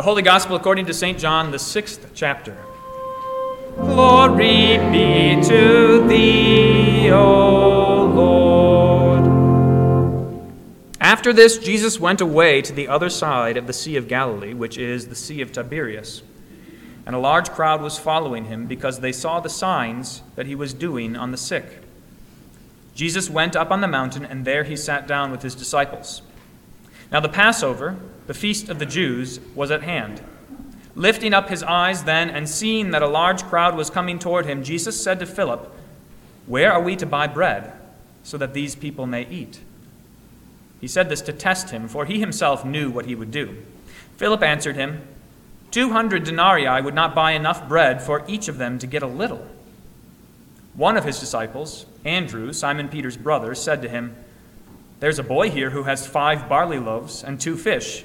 The Holy Gospel according to St. John, the sixth chapter. Glory be to thee, O Lord. After this, Jesus went away to the other side of the Sea of Galilee, which is the Sea of Tiberias. And a large crowd was following him because they saw the signs that he was doing on the sick. Jesus went up on the mountain, and there he sat down with his disciples. Now the Passover, the feast of the Jews, was at hand. Lifting up his eyes then, and seeing that a large crowd was coming toward him, Jesus said to Philip, Where are we to buy bread, so that these people may eat? He said this to test him, for he himself knew what he would do. Philip answered him, Two hundred denarii would not buy enough bread for each of them to get a little. One of his disciples, Andrew, Simon Peter's brother, said to him, there's a boy here who has five barley loaves and two fish.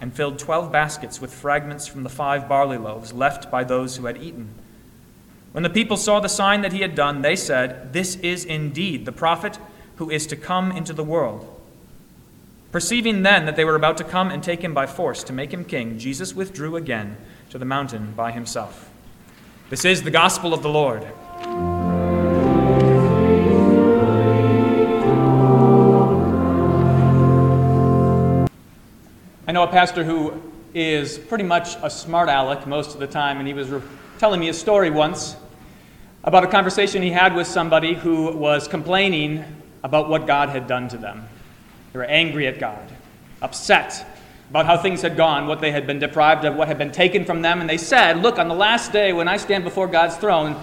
and filled twelve baskets with fragments from the five barley loaves left by those who had eaten. When the people saw the sign that he had done, they said, This is indeed the prophet who is to come into the world. Perceiving then that they were about to come and take him by force to make him king, Jesus withdrew again to the mountain by himself. This is the gospel of the Lord. Know a pastor who is pretty much a smart aleck most of the time, and he was re- telling me a story once about a conversation he had with somebody who was complaining about what God had done to them. They were angry at God, upset about how things had gone, what they had been deprived of, what had been taken from them, and they said, Look, on the last day when I stand before God's throne,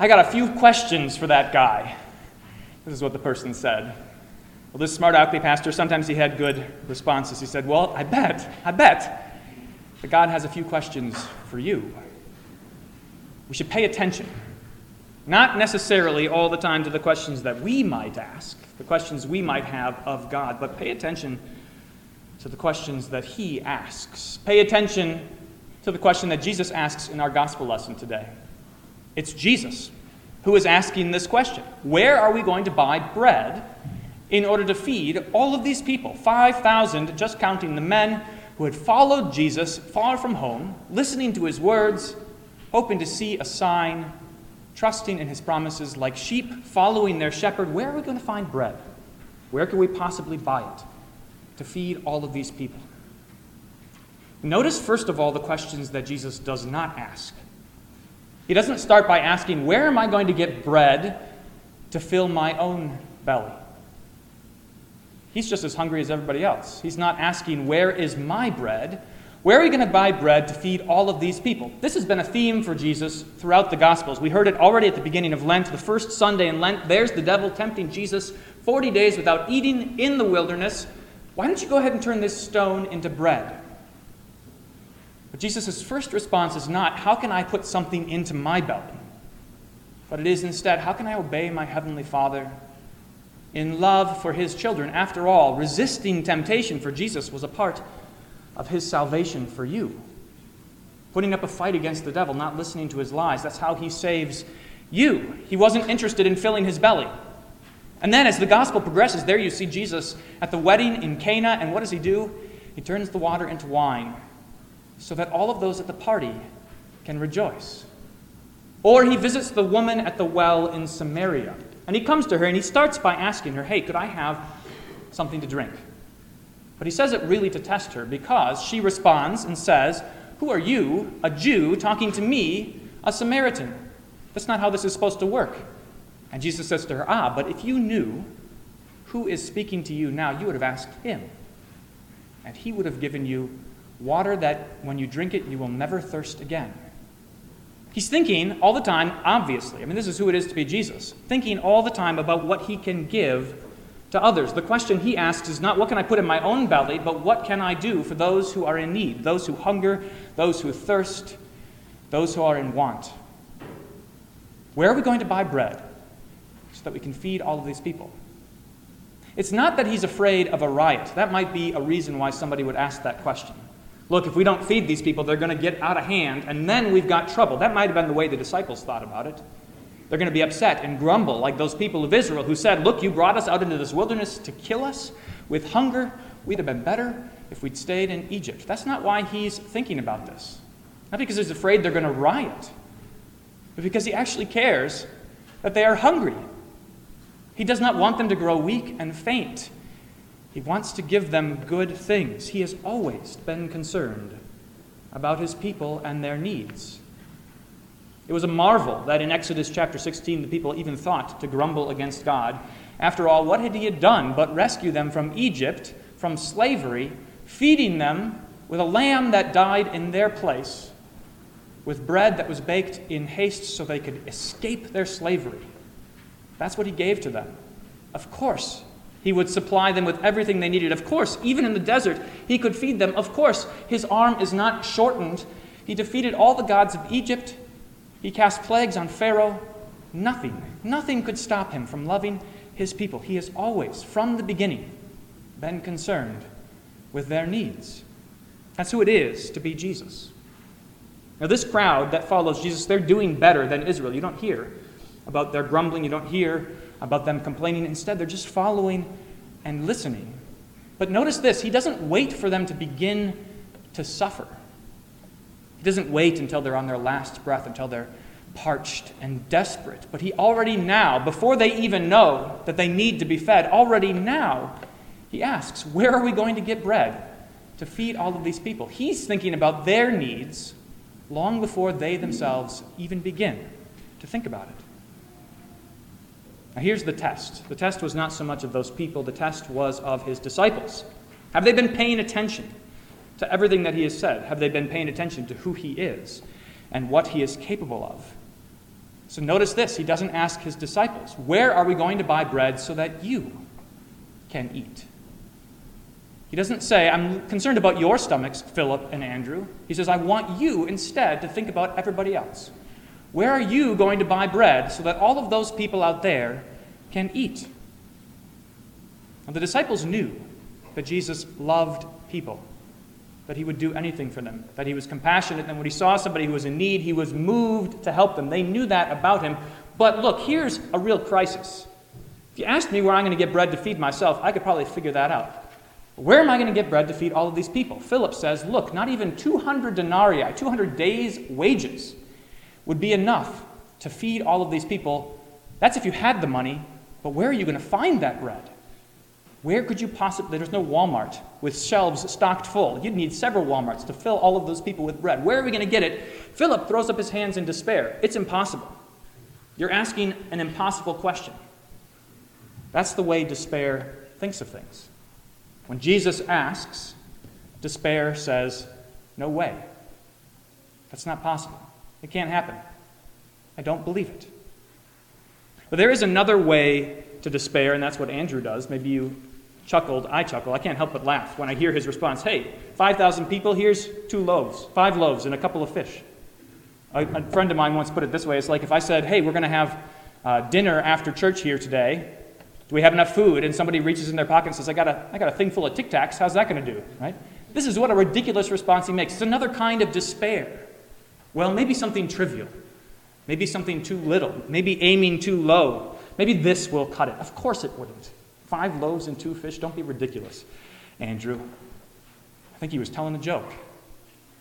I got a few questions for that guy. This is what the person said. Well, this smart alecky pastor, sometimes he had good responses. He said, Well, I bet, I bet that God has a few questions for you. We should pay attention. Not necessarily all the time to the questions that we might ask, the questions we might have of God, but pay attention to the questions that He asks. Pay attention to the question that Jesus asks in our gospel lesson today. It's Jesus who is asking this question Where are we going to buy bread in order to feed all of these people 5,000, just counting the men who had followed Jesus far from home, listening to his words, hoping to see a sign, trusting in his promises, like sheep following their shepherd. Where are we going to find bread? Where can we possibly buy it to feed all of these people? Notice, first of all, the questions that Jesus does not ask. He doesn't start by asking, Where am I going to get bread to fill my own belly? He's just as hungry as everybody else. He's not asking, Where is my bread? Where are we going to buy bread to feed all of these people? This has been a theme for Jesus throughout the Gospels. We heard it already at the beginning of Lent, the first Sunday in Lent. There's the devil tempting Jesus 40 days without eating in the wilderness. Why don't you go ahead and turn this stone into bread? But Jesus' first response is not, How can I put something into my belly? But it is instead, How can I obey my heavenly Father in love for his children. After all, resisting temptation for Jesus was a part of his salvation for you. Putting up a fight against the devil, not listening to his lies, that's how he saves you. He wasn't interested in filling his belly. And then, as the gospel progresses, there you see Jesus at the wedding in Cana, and what does he do? He turns the water into wine so that all of those at the party can rejoice. Or he visits the woman at the well in Samaria and he comes to her and he starts by asking her, Hey, could I have something to drink? But he says it really to test her because she responds and says, Who are you, a Jew, talking to me, a Samaritan? That's not how this is supposed to work. And Jesus says to her, Ah, but if you knew who is speaking to you now, you would have asked him. And he would have given you water that when you drink it, you will never thirst again. He's thinking all the time, obviously. I mean, this is who it is to be Jesus. Thinking all the time about what he can give to others. The question he asks is not what can I put in my own belly, but what can I do for those who are in need, those who hunger, those who thirst, those who are in want. Where are we going to buy bread so that we can feed all of these people? It's not that he's afraid of a riot. That might be a reason why somebody would ask that question. Look, if we don't feed these people, they're going to get out of hand, and then we've got trouble. That might have been the way the disciples thought about it. They're going to be upset and grumble like those people of Israel who said, Look, you brought us out into this wilderness to kill us with hunger. We'd have been better if we'd stayed in Egypt. That's not why he's thinking about this. Not because he's afraid they're going to riot, but because he actually cares that they are hungry. He does not want them to grow weak and faint. He wants to give them good things. He has always been concerned about his people and their needs. It was a marvel that in Exodus chapter 16 the people even thought to grumble against God. After all, what had he done but rescue them from Egypt, from slavery, feeding them with a lamb that died in their place with bread that was baked in haste so they could escape their slavery. That's what he gave to them. Of course, he would supply them with everything they needed. Of course, even in the desert, he could feed them. Of course, his arm is not shortened. He defeated all the gods of Egypt. He cast plagues on Pharaoh. Nothing, nothing could stop him from loving his people. He has always, from the beginning, been concerned with their needs. That's who it is to be Jesus. Now, this crowd that follows Jesus, they're doing better than Israel. You don't hear about their grumbling, you don't hear about them complaining. Instead, they're just following and listening. But notice this He doesn't wait for them to begin to suffer. He doesn't wait until they're on their last breath, until they're parched and desperate. But He already now, before they even know that they need to be fed, already now, He asks, Where are we going to get bread to feed all of these people? He's thinking about their needs long before they themselves even begin to think about it. Now, here's the test. The test was not so much of those people, the test was of his disciples. Have they been paying attention to everything that he has said? Have they been paying attention to who he is and what he is capable of? So, notice this he doesn't ask his disciples, Where are we going to buy bread so that you can eat? He doesn't say, I'm concerned about your stomachs, Philip and Andrew. He says, I want you instead to think about everybody else. Where are you going to buy bread so that all of those people out there can eat? And the disciples knew that Jesus loved people, that he would do anything for them, that he was compassionate, and when he saw somebody who was in need, he was moved to help them. They knew that about him. But look, here's a real crisis. If you asked me where I'm going to get bread to feed myself, I could probably figure that out. Where am I going to get bread to feed all of these people? Philip says, Look, not even 200 denarii, 200 days' wages, would be enough to feed all of these people. That's if you had the money, but where are you going to find that bread? Where could you possibly? There's no Walmart with shelves stocked full. You'd need several Walmarts to fill all of those people with bread. Where are we going to get it? Philip throws up his hands in despair. It's impossible. You're asking an impossible question. That's the way despair thinks of things. When Jesus asks, despair says, No way. That's not possible. It can't happen. I don't believe it. But there is another way to despair, and that's what Andrew does. Maybe you chuckled. I chuckle. I can't help but laugh when I hear his response Hey, 5,000 people, here's two loaves, five loaves, and a couple of fish. A, a friend of mine once put it this way it's like if I said, Hey, we're going to have uh, dinner after church here today, do we have enough food? And somebody reaches in their pocket and says, I got a, I got a thing full of Tic Tacs. How's that going to do? Right? This is what a ridiculous response he makes. It's another kind of despair. Well, maybe something trivial. Maybe something too little. Maybe aiming too low. Maybe this will cut it. Of course it wouldn't. Five loaves and two fish. Don't be ridiculous, Andrew. I think he was telling a joke.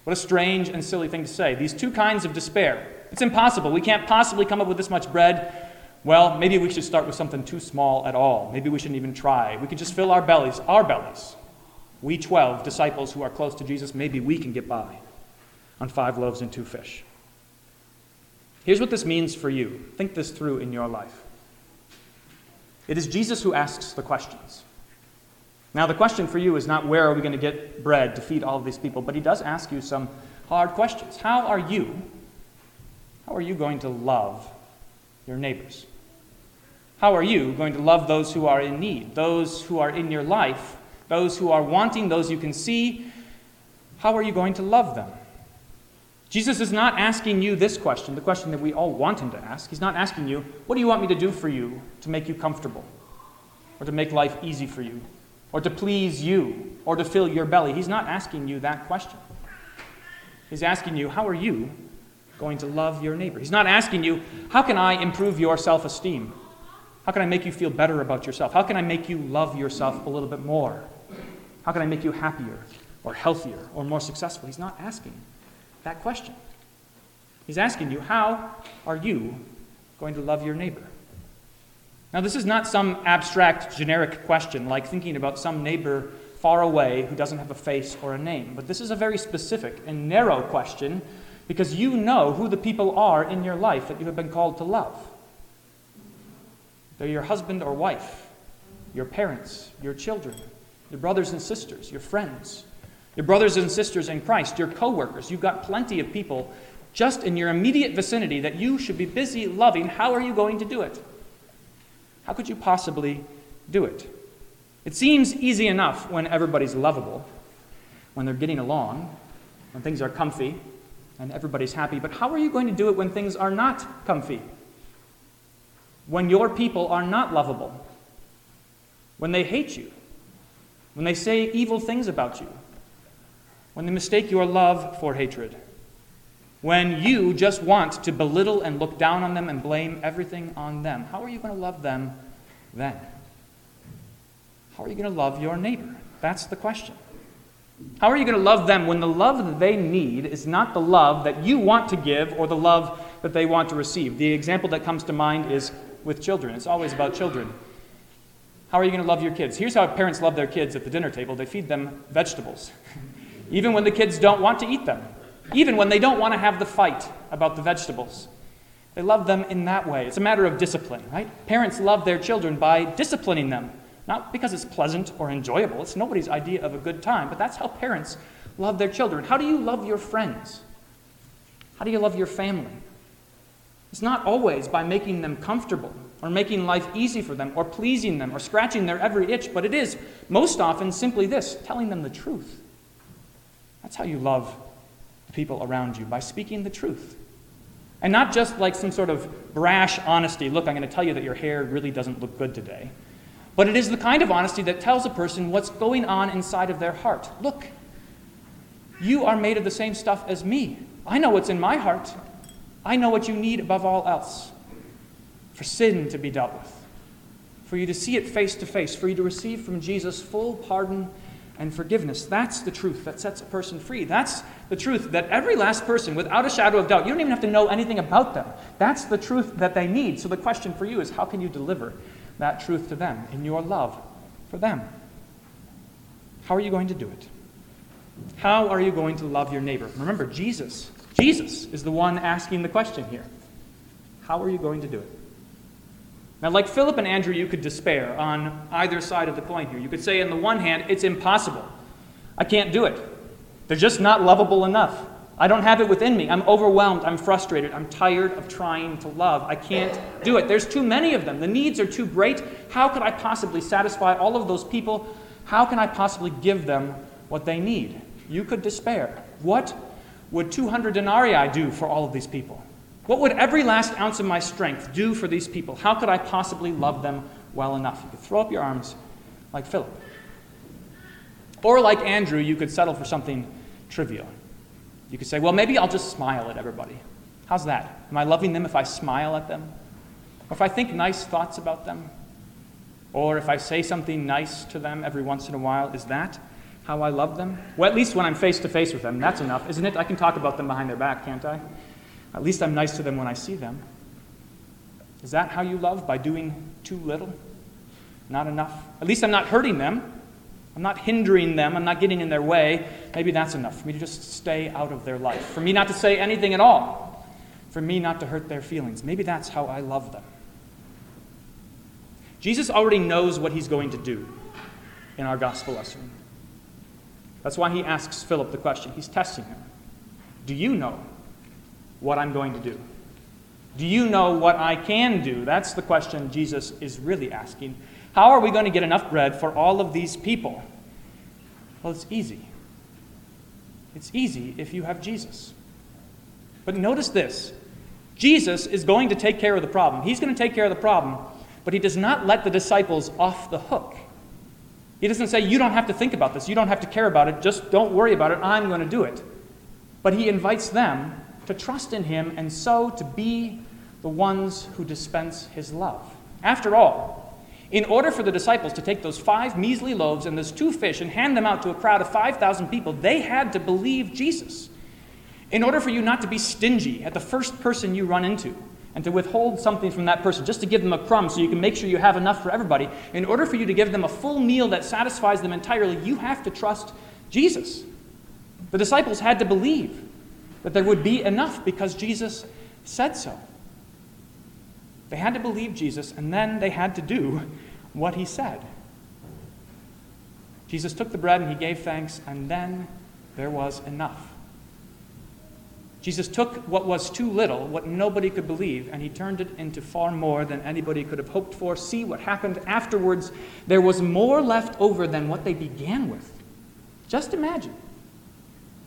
What a strange and silly thing to say. These two kinds of despair. It's impossible. We can't possibly come up with this much bread. Well, maybe we should start with something too small at all. Maybe we shouldn't even try. We could just fill our bellies, our bellies. We 12 disciples who are close to Jesus, maybe we can get by on five loaves and two fish. Here's what this means for you. Think this through in your life. It is Jesus who asks the questions. Now, the question for you is not where are we going to get bread to feed all of these people, but he does ask you some hard questions. How are you? How are you going to love your neighbors? How are you going to love those who are in need, those who are in your life, those who are wanting, those you can see? How are you going to love them? Jesus is not asking you this question, the question that we all want him to ask. He's not asking you, What do you want me to do for you to make you comfortable, or to make life easy for you, or to please you, or to fill your belly? He's not asking you that question. He's asking you, How are you going to love your neighbor? He's not asking you, How can I improve your self esteem? How can I make you feel better about yourself? How can I make you love yourself a little bit more? How can I make you happier or healthier or more successful? He's not asking that question. He's asking you, how are you going to love your neighbor? Now, this is not some abstract, generic question like thinking about some neighbor far away who doesn't have a face or a name, but this is a very specific and narrow question because you know who the people are in your life that you have been called to love. They're your husband or wife, your parents, your children, your brothers and sisters, your friends, your brothers and sisters in Christ, your coworkers. You've got plenty of people just in your immediate vicinity that you should be busy loving. How are you going to do it? How could you possibly do it? It seems easy enough when everybody's lovable, when they're getting along, when things are comfy, and everybody's happy. But how are you going to do it when things are not comfy? when your people are not lovable, when they hate you, when they say evil things about you, when they mistake your love for hatred, when you just want to belittle and look down on them and blame everything on them. How are you going to love them then? How are you going to love your neighbor? That's the question. How are you going to love them when the love that they need is not the love that you want to give or the love that they want to receive? The example that comes to mind is with children. It's always about children. How are you going to love your kids? Here's how parents love their kids at the dinner table they feed them vegetables, even when the kids don't want to eat them, even when they don't want to have the fight about the vegetables. They love them in that way. It's a matter of discipline, right? Parents love their children by disciplining them, not because it's pleasant or enjoyable. It's nobody's idea of a good time, but that's how parents love their children. How do you love your friends? How do you love your family? It's not always by making them comfortable or making life easy for them or pleasing them or scratching their every itch, but it is most often simply this telling them the truth. That's how you love the people around you, by speaking the truth. And not just like some sort of brash honesty look, I'm going to tell you that your hair really doesn't look good today. But it is the kind of honesty that tells a person what's going on inside of their heart. Look, you are made of the same stuff as me. I know what's in my heart. I know what you need above all else for sin to be dealt with, for you to see it face to face, for you to receive from Jesus full pardon and forgiveness. That's the truth that sets a person free. That's the truth that every last person, without a shadow of doubt, you don't even have to know anything about them. That's the truth that they need. So the question for you is how can you deliver that truth to them in your love for them? How are you going to do it? How are you going to love your neighbor? Remember, Jesus Jesus is the one asking the question here. How are you going to do it? Now, like Philip and Andrew, you could despair on either side of the coin here. You could say, on the one hand, it's impossible. I can't do it. They're just not lovable enough. I don't have it within me. I'm overwhelmed. I'm frustrated. I'm tired of trying to love. I can't do it. There's too many of them. The needs are too great. How could I possibly satisfy all of those people? How can I possibly give them what they need? You could despair. What would 200 denarii do for all of these people? What would every last ounce of my strength do for these people? How could I possibly love them well enough? You could throw up your arms like Philip. Or like Andrew, you could settle for something trivial. You could say, well, maybe I'll just smile at everybody. How's that? Am I loving them if I smile at them? Or if I think nice thoughts about them? Or if I say something nice to them every once in a while? Is that how I love them? Well, at least when I'm face to face with them. That's enough, isn't it? I can talk about them behind their back, can't I? At least I'm nice to them when I see them. Is that how you love? By doing too little? Not enough? At least I'm not hurting them. I'm not hindering them. I'm not getting in their way. Maybe that's enough for me to just stay out of their life. For me not to say anything at all. For me not to hurt their feelings. Maybe that's how I love them. Jesus already knows what he's going to do in our gospel lesson. That's why he asks Philip the question. He's testing him. Do you know what I'm going to do? Do you know what I can do? That's the question Jesus is really asking. How are we going to get enough bread for all of these people? Well, it's easy. It's easy if you have Jesus. But notice this Jesus is going to take care of the problem. He's going to take care of the problem, but he does not let the disciples off the hook. He doesn't say, You don't have to think about this. You don't have to care about it. Just don't worry about it. I'm going to do it. But he invites them to trust in him and so to be the ones who dispense his love. After all, in order for the disciples to take those five measly loaves and those two fish and hand them out to a crowd of 5,000 people, they had to believe Jesus. In order for you not to be stingy at the first person you run into and to withhold something from that person, just to give them a crumb so you can make sure you have enough for everybody, in order for you to give them a full meal that satisfies them entirely, you have to trust Jesus. The disciples had to believe that there would be enough because Jesus said so. They had to believe Jesus, and then they had to do what he said. Jesus took the bread and he gave thanks, and then there was enough. Jesus took what was too little, what nobody could believe, and he turned it into far more than anybody could have hoped for. See what happened afterwards. There was more left over than what they began with. Just imagine.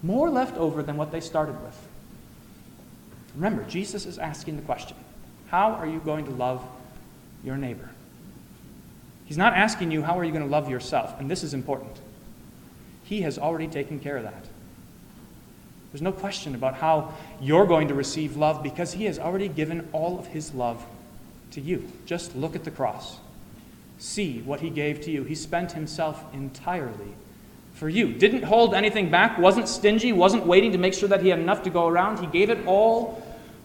More left over than what they started with. Remember, Jesus is asking the question how are you going to love your neighbor? He's not asking you, how are you going to love yourself? And this is important. He has already taken care of that. There's no question about how you're going to receive love because He has already given all of His love to you. Just look at the cross. See what He gave to you. He spent Himself entirely for you. Didn't hold anything back, wasn't stingy, wasn't waiting to make sure that He had enough to go around. He gave it all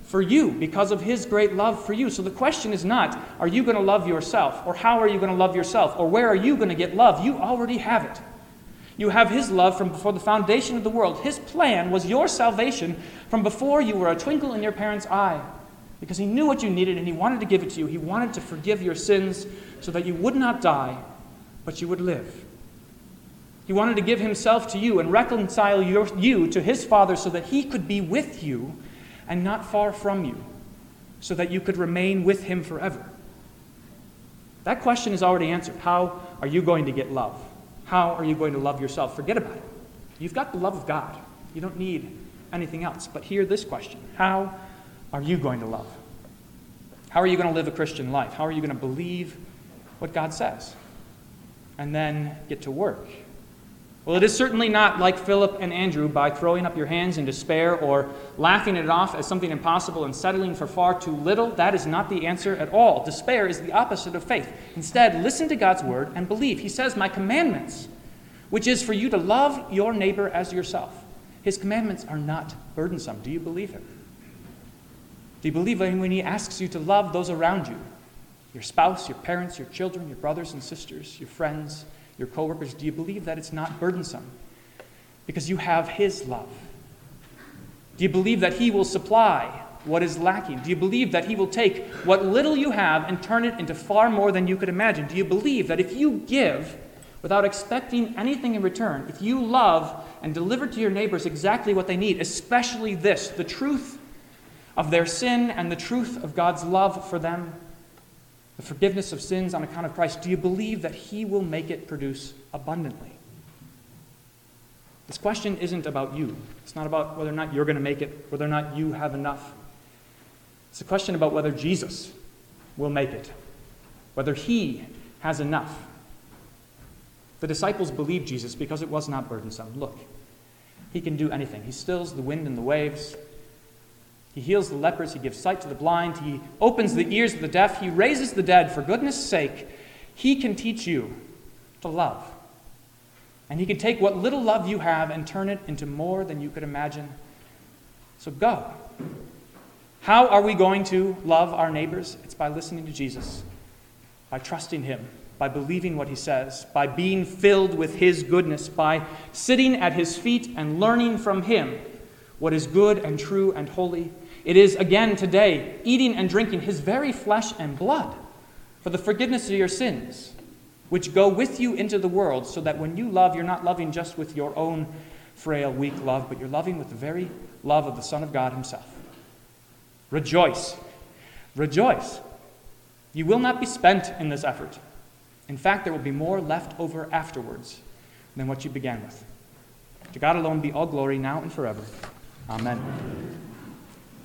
for you because of his great love for you. So the question is not, are you going to love yourself? Or how are you going to love yourself? Or where are you going to get love? You already have it. You have his love from before the foundation of the world. His plan was your salvation from before you were a twinkle in your parents' eye. Because he knew what you needed and he wanted to give it to you. He wanted to forgive your sins so that you would not die, but you would live. He wanted to give himself to you and reconcile your, you to his Father so that he could be with you and not far from you, so that you could remain with him forever? That question is already answered. How are you going to get love? How are you going to love yourself? Forget about it. You've got the love of God. You don't need anything else. But hear this question How are you going to love? How are you going to live a Christian life? How are you going to believe what God says? And then get to work well, it is certainly not like Philip and Andrew by throwing up your hands in despair or laughing it off as something impossible and settling for far too little. That is not the answer at all. Despair is the opposite of faith. Instead, listen to God's word and believe. He says, My commandments, which is for you to love your neighbor as yourself. His commandments are not burdensome. Do you believe him? Do you believe him when he asks you to love those around you? Your spouse, your parents, your children, your brothers and sisters, your friends, your coworkers, do you believe that it's not burdensome? Because you have His love. Do you believe that He will supply what is lacking? Do you believe that He will take what little you have and turn it into far more than you could imagine? Do you believe that if you give without expecting anything in return, if you love and deliver to your neighbors exactly what they need, especially this, the truth of their sin and the truth of God's love for them, the forgiveness of sins on account of Christ, do you believe that He will make it produce abundantly? This question isn't about you. It's not about whether or not you're going to make it, whether or not you have enough. It's a question about whether Jesus will make it, whether He has enough. The disciples believed Jesus because it was not burdensome. Look, He can do anything. He stills the wind and the waves. He heals the lepers, he gives sight to the blind, he opens the ears of the deaf, he raises the dead. For goodness sake, he can teach you to love. And he can take what little love you have and turn it into more than you could imagine. So go. How are we going to love our neighbors? It's by listening to Jesus, by trusting him, by believing what he says, by being filled with his goodness, by sitting at his feet and learning from him what is good and true and holy. It is again today eating and drinking his very flesh and blood for the forgiveness of your sins, which go with you into the world, so that when you love, you're not loving just with your own frail, weak love, but you're loving with the very love of the Son of God Himself. Rejoice rejoice. You will not be spent in this effort. In fact, there will be more left over afterwards than what you began with. To God alone be all glory now and forever. Amen.